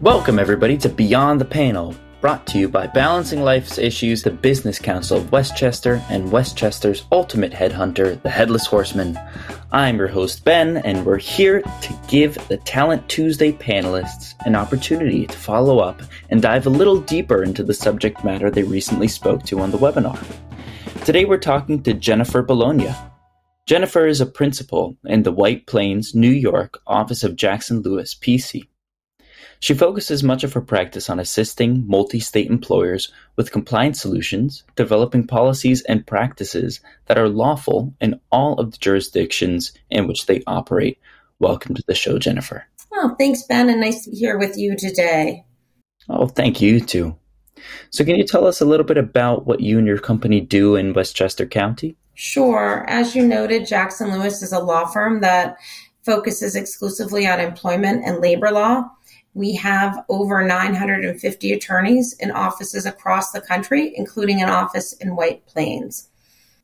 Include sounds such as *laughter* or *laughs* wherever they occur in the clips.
Welcome, everybody, to Beyond the Panel, brought to you by Balancing Life's Issues, the Business Council of Westchester, and Westchester's ultimate headhunter, the Headless Horseman. I'm your host, Ben, and we're here to give the Talent Tuesday panelists an opportunity to follow up and dive a little deeper into the subject matter they recently spoke to on the webinar. Today, we're talking to Jennifer Bologna. Jennifer is a principal in the White Plains, New York office of Jackson Lewis, PC. She focuses much of her practice on assisting multi-state employers with compliance solutions, developing policies and practices that are lawful in all of the jurisdictions in which they operate. Welcome to the show, Jennifer. Oh, thanks, Ben, and nice to be here with you today. Oh, thank you too. So, can you tell us a little bit about what you and your company do in Westchester County? Sure. As you noted, Jackson Lewis is a law firm that focuses exclusively on employment and labor law. We have over 950 attorneys in offices across the country, including an office in White Plains.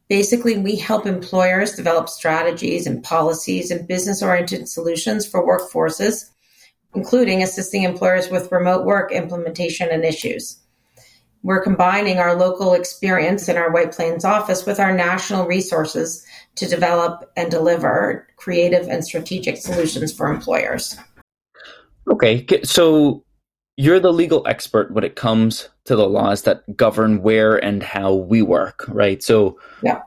Basically, we help employers develop strategies and policies and business oriented solutions for workforces, including assisting employers with remote work implementation and issues. We're combining our local experience in our White Plains office with our national resources to develop and deliver creative and strategic solutions for employers. Okay, so you're the legal expert when it comes to the laws that govern where and how we work, right? So, yeah.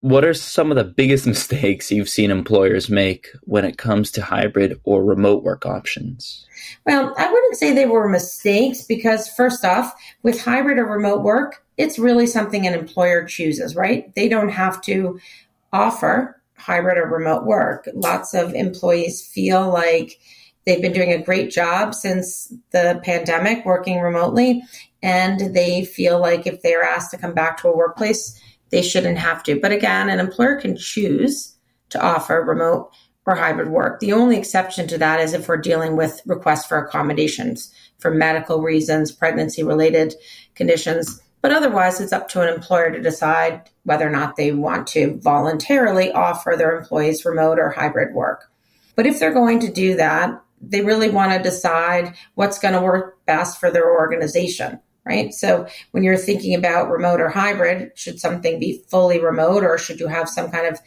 What are some of the biggest *laughs* mistakes you've seen employers make when it comes to hybrid or remote work options? Well, I wouldn't say they were mistakes because, first off, with hybrid or remote work, it's really something an employer chooses, right? They don't have to offer hybrid or remote work. Lots of employees feel like They've been doing a great job since the pandemic working remotely, and they feel like if they're asked to come back to a workplace, they shouldn't have to. But again, an employer can choose to offer remote or hybrid work. The only exception to that is if we're dealing with requests for accommodations for medical reasons, pregnancy related conditions. But otherwise, it's up to an employer to decide whether or not they want to voluntarily offer their employees remote or hybrid work. But if they're going to do that, they really want to decide what's going to work best for their organization right? So when you're thinking about remote or hybrid, should something be fully remote or should you have some kind of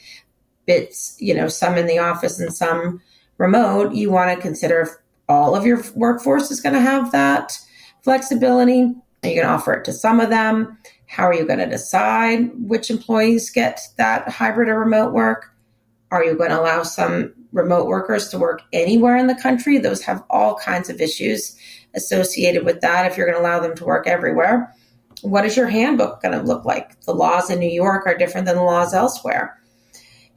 bits, you know, some in the office and some remote? You want to consider if all of your workforce is going to have that flexibility. Are you going to offer it to some of them? How are you going to decide which employees get that hybrid or remote work? Are you going to allow some remote workers to work anywhere in the country? Those have all kinds of issues associated with that if you're going to allow them to work everywhere. What is your handbook going to look like? The laws in New York are different than the laws elsewhere.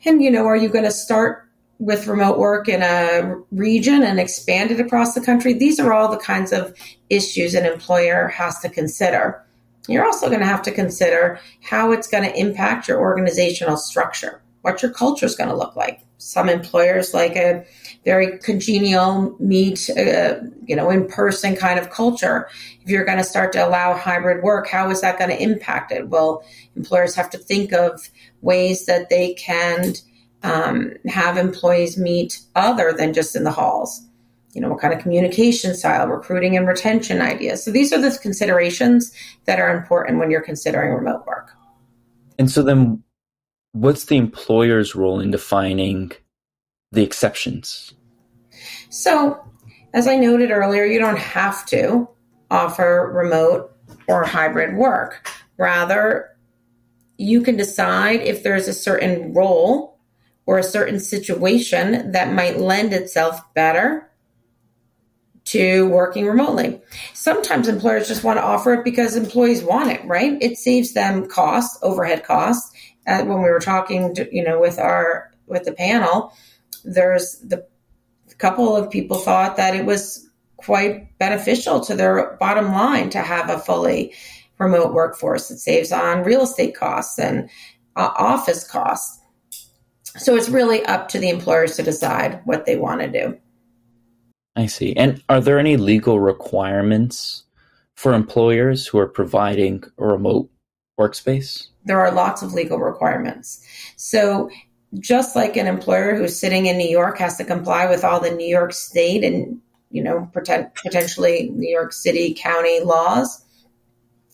And, you know, are you going to start with remote work in a region and expand it across the country? These are all the kinds of issues an employer has to consider. You're also going to have to consider how it's going to impact your organizational structure what your culture is going to look like. Some employers like a very congenial meet, uh, you know, in person kind of culture. If you're going to start to allow hybrid work, how is that going to impact it? Well, employers have to think of ways that they can um, have employees meet other than just in the halls. You know, what kind of communication style, recruiting and retention ideas. So these are the considerations that are important when you're considering remote work. And so then what's the employer's role in defining the exceptions? So, as I noted earlier, you don't have to offer remote or hybrid work. Rather, you can decide if there's a certain role or a certain situation that might lend itself better to working remotely. Sometimes employers just want to offer it because employees want it, right? It saves them costs, overhead costs, uh, when we were talking, to, you know, with our with the panel, there's the couple of people thought that it was quite beneficial to their bottom line to have a fully remote workforce. It saves on real estate costs and uh, office costs. So it's really up to the employers to decide what they want to do. I see. And are there any legal requirements for employers who are providing remote workspace? There are lots of legal requirements. So, just like an employer who's sitting in New York has to comply with all the New York State and you know, potentially New York City county laws.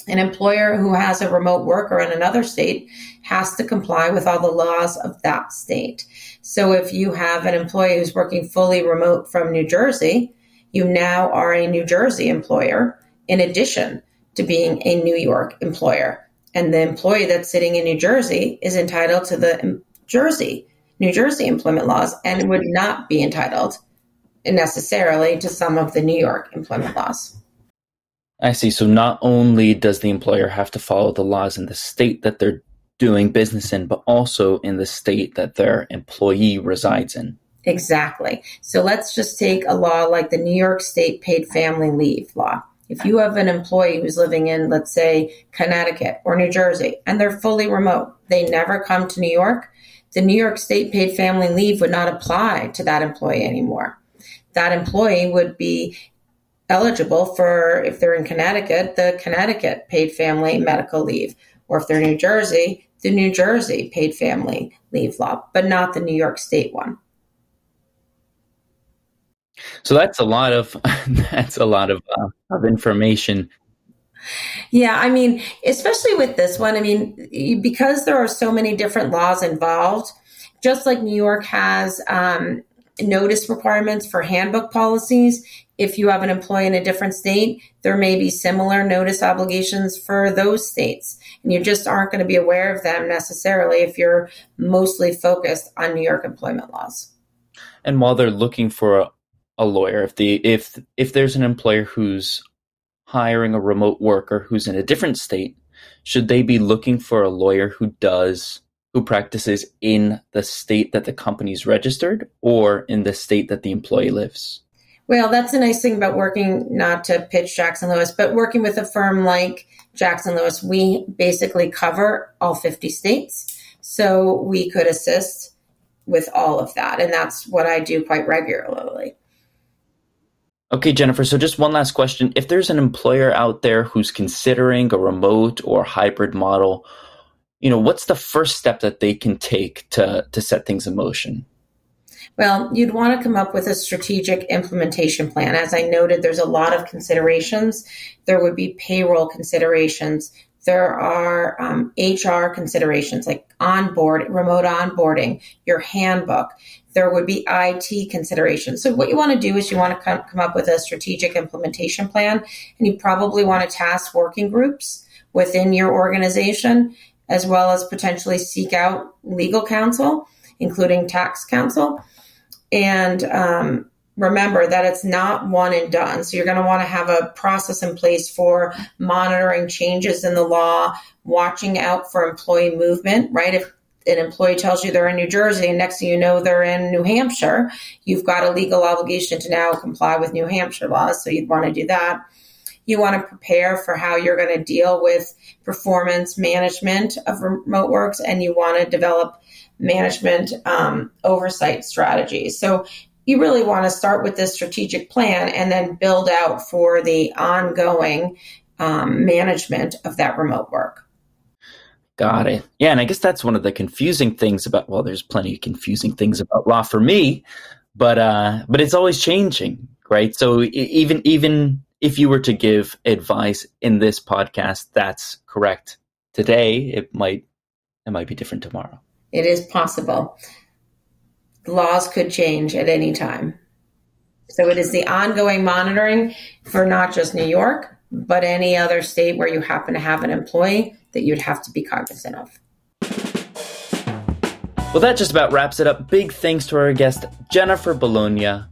An employer who has a remote worker in another state has to comply with all the laws of that state. So if you have an employee who's working fully remote from New Jersey, you now are a New Jersey employer in addition to being a New York employer. And the employee that's sitting in New Jersey is entitled to the Jersey, New Jersey employment laws and would not be entitled necessarily to some of the New York employment laws. I see. So not only does the employer have to follow the laws in the state that they're doing business in, but also in the state that their employee resides in. Exactly. So let's just take a law like the New York State Paid Family Leave Law. If you have an employee who's living in, let's say, Connecticut or New Jersey, and they're fully remote, they never come to New York, the New York State Paid Family Leave would not apply to that employee anymore. That employee would be eligible for, if they're in Connecticut, the Connecticut paid family medical leave, or if they're in New Jersey, the New Jersey paid family leave law, but not the New York State one. So that's a lot of *laughs* that's a lot of uh, of information. Yeah, I mean, especially with this one, I mean, because there are so many different laws involved, just like New York has um, notice requirements for handbook policies. If you have an employee in a different state, there may be similar notice obligations for those states. And you just aren't going to be aware of them necessarily if you're mostly focused on New York employment laws. And while they're looking for a, lawyer, if the if if there's an employer who's hiring a remote worker who's in a different state, should they be looking for a lawyer who does who practices in the state that the company's registered or in the state that the employee lives. Well, that's a nice thing about working, not to pitch Jackson Lewis, but working with a firm like Jackson Lewis, we basically cover all 50 states. So we could assist with all of that. And that's what I do quite regularly. Okay, Jennifer. So, just one last question. If there's an employer out there who's considering a remote or hybrid model, you know, what's the first step that they can take to to set things in motion? Well, you'd want to come up with a strategic implementation plan. As I noted, there's a lot of considerations. There would be payroll considerations. There are um, HR considerations like onboard, remote onboarding, your handbook. There would be IT considerations. So, what you want to do is you want to come, come up with a strategic implementation plan, and you probably want to task working groups within your organization as well as potentially seek out legal counsel, including tax counsel. And um, remember that it's not one and done. So you're going to want to have a process in place for monitoring changes in the law, watching out for employee movement, right? If an employee tells you they're in New Jersey and next thing you know they're in New Hampshire, you've got a legal obligation to now comply with New Hampshire laws. So you'd want to do that. You want to prepare for how you're going to deal with performance management of remote works, and you want to develop management um, oversight strategies. So you really want to start with this strategic plan and then build out for the ongoing um, management of that remote work. Got it. Yeah, and I guess that's one of the confusing things about. Well, there's plenty of confusing things about law for me, but uh, but it's always changing, right? So even even if you were to give advice in this podcast that's correct today, it might it might be different tomorrow. It is possible. Laws could change at any time. So it is the ongoing monitoring for not just New York, but any other state where you happen to have an employee that you'd have to be cognizant of. Well, that just about wraps it up. Big thanks to our guest, Jennifer Bologna,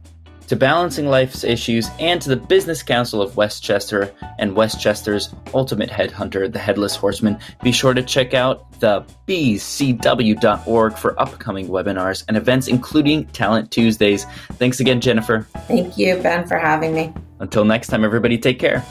to Balancing Life's Issues, and to the Business Council of Westchester and Westchester's Ultimate Headhunter, the Headless Horseman. Be sure to check out the bcw.org for upcoming webinars and events, including Talent Tuesdays. Thanks again, Jennifer. Thank you, Ben, for having me. Until next time, everybody, take care.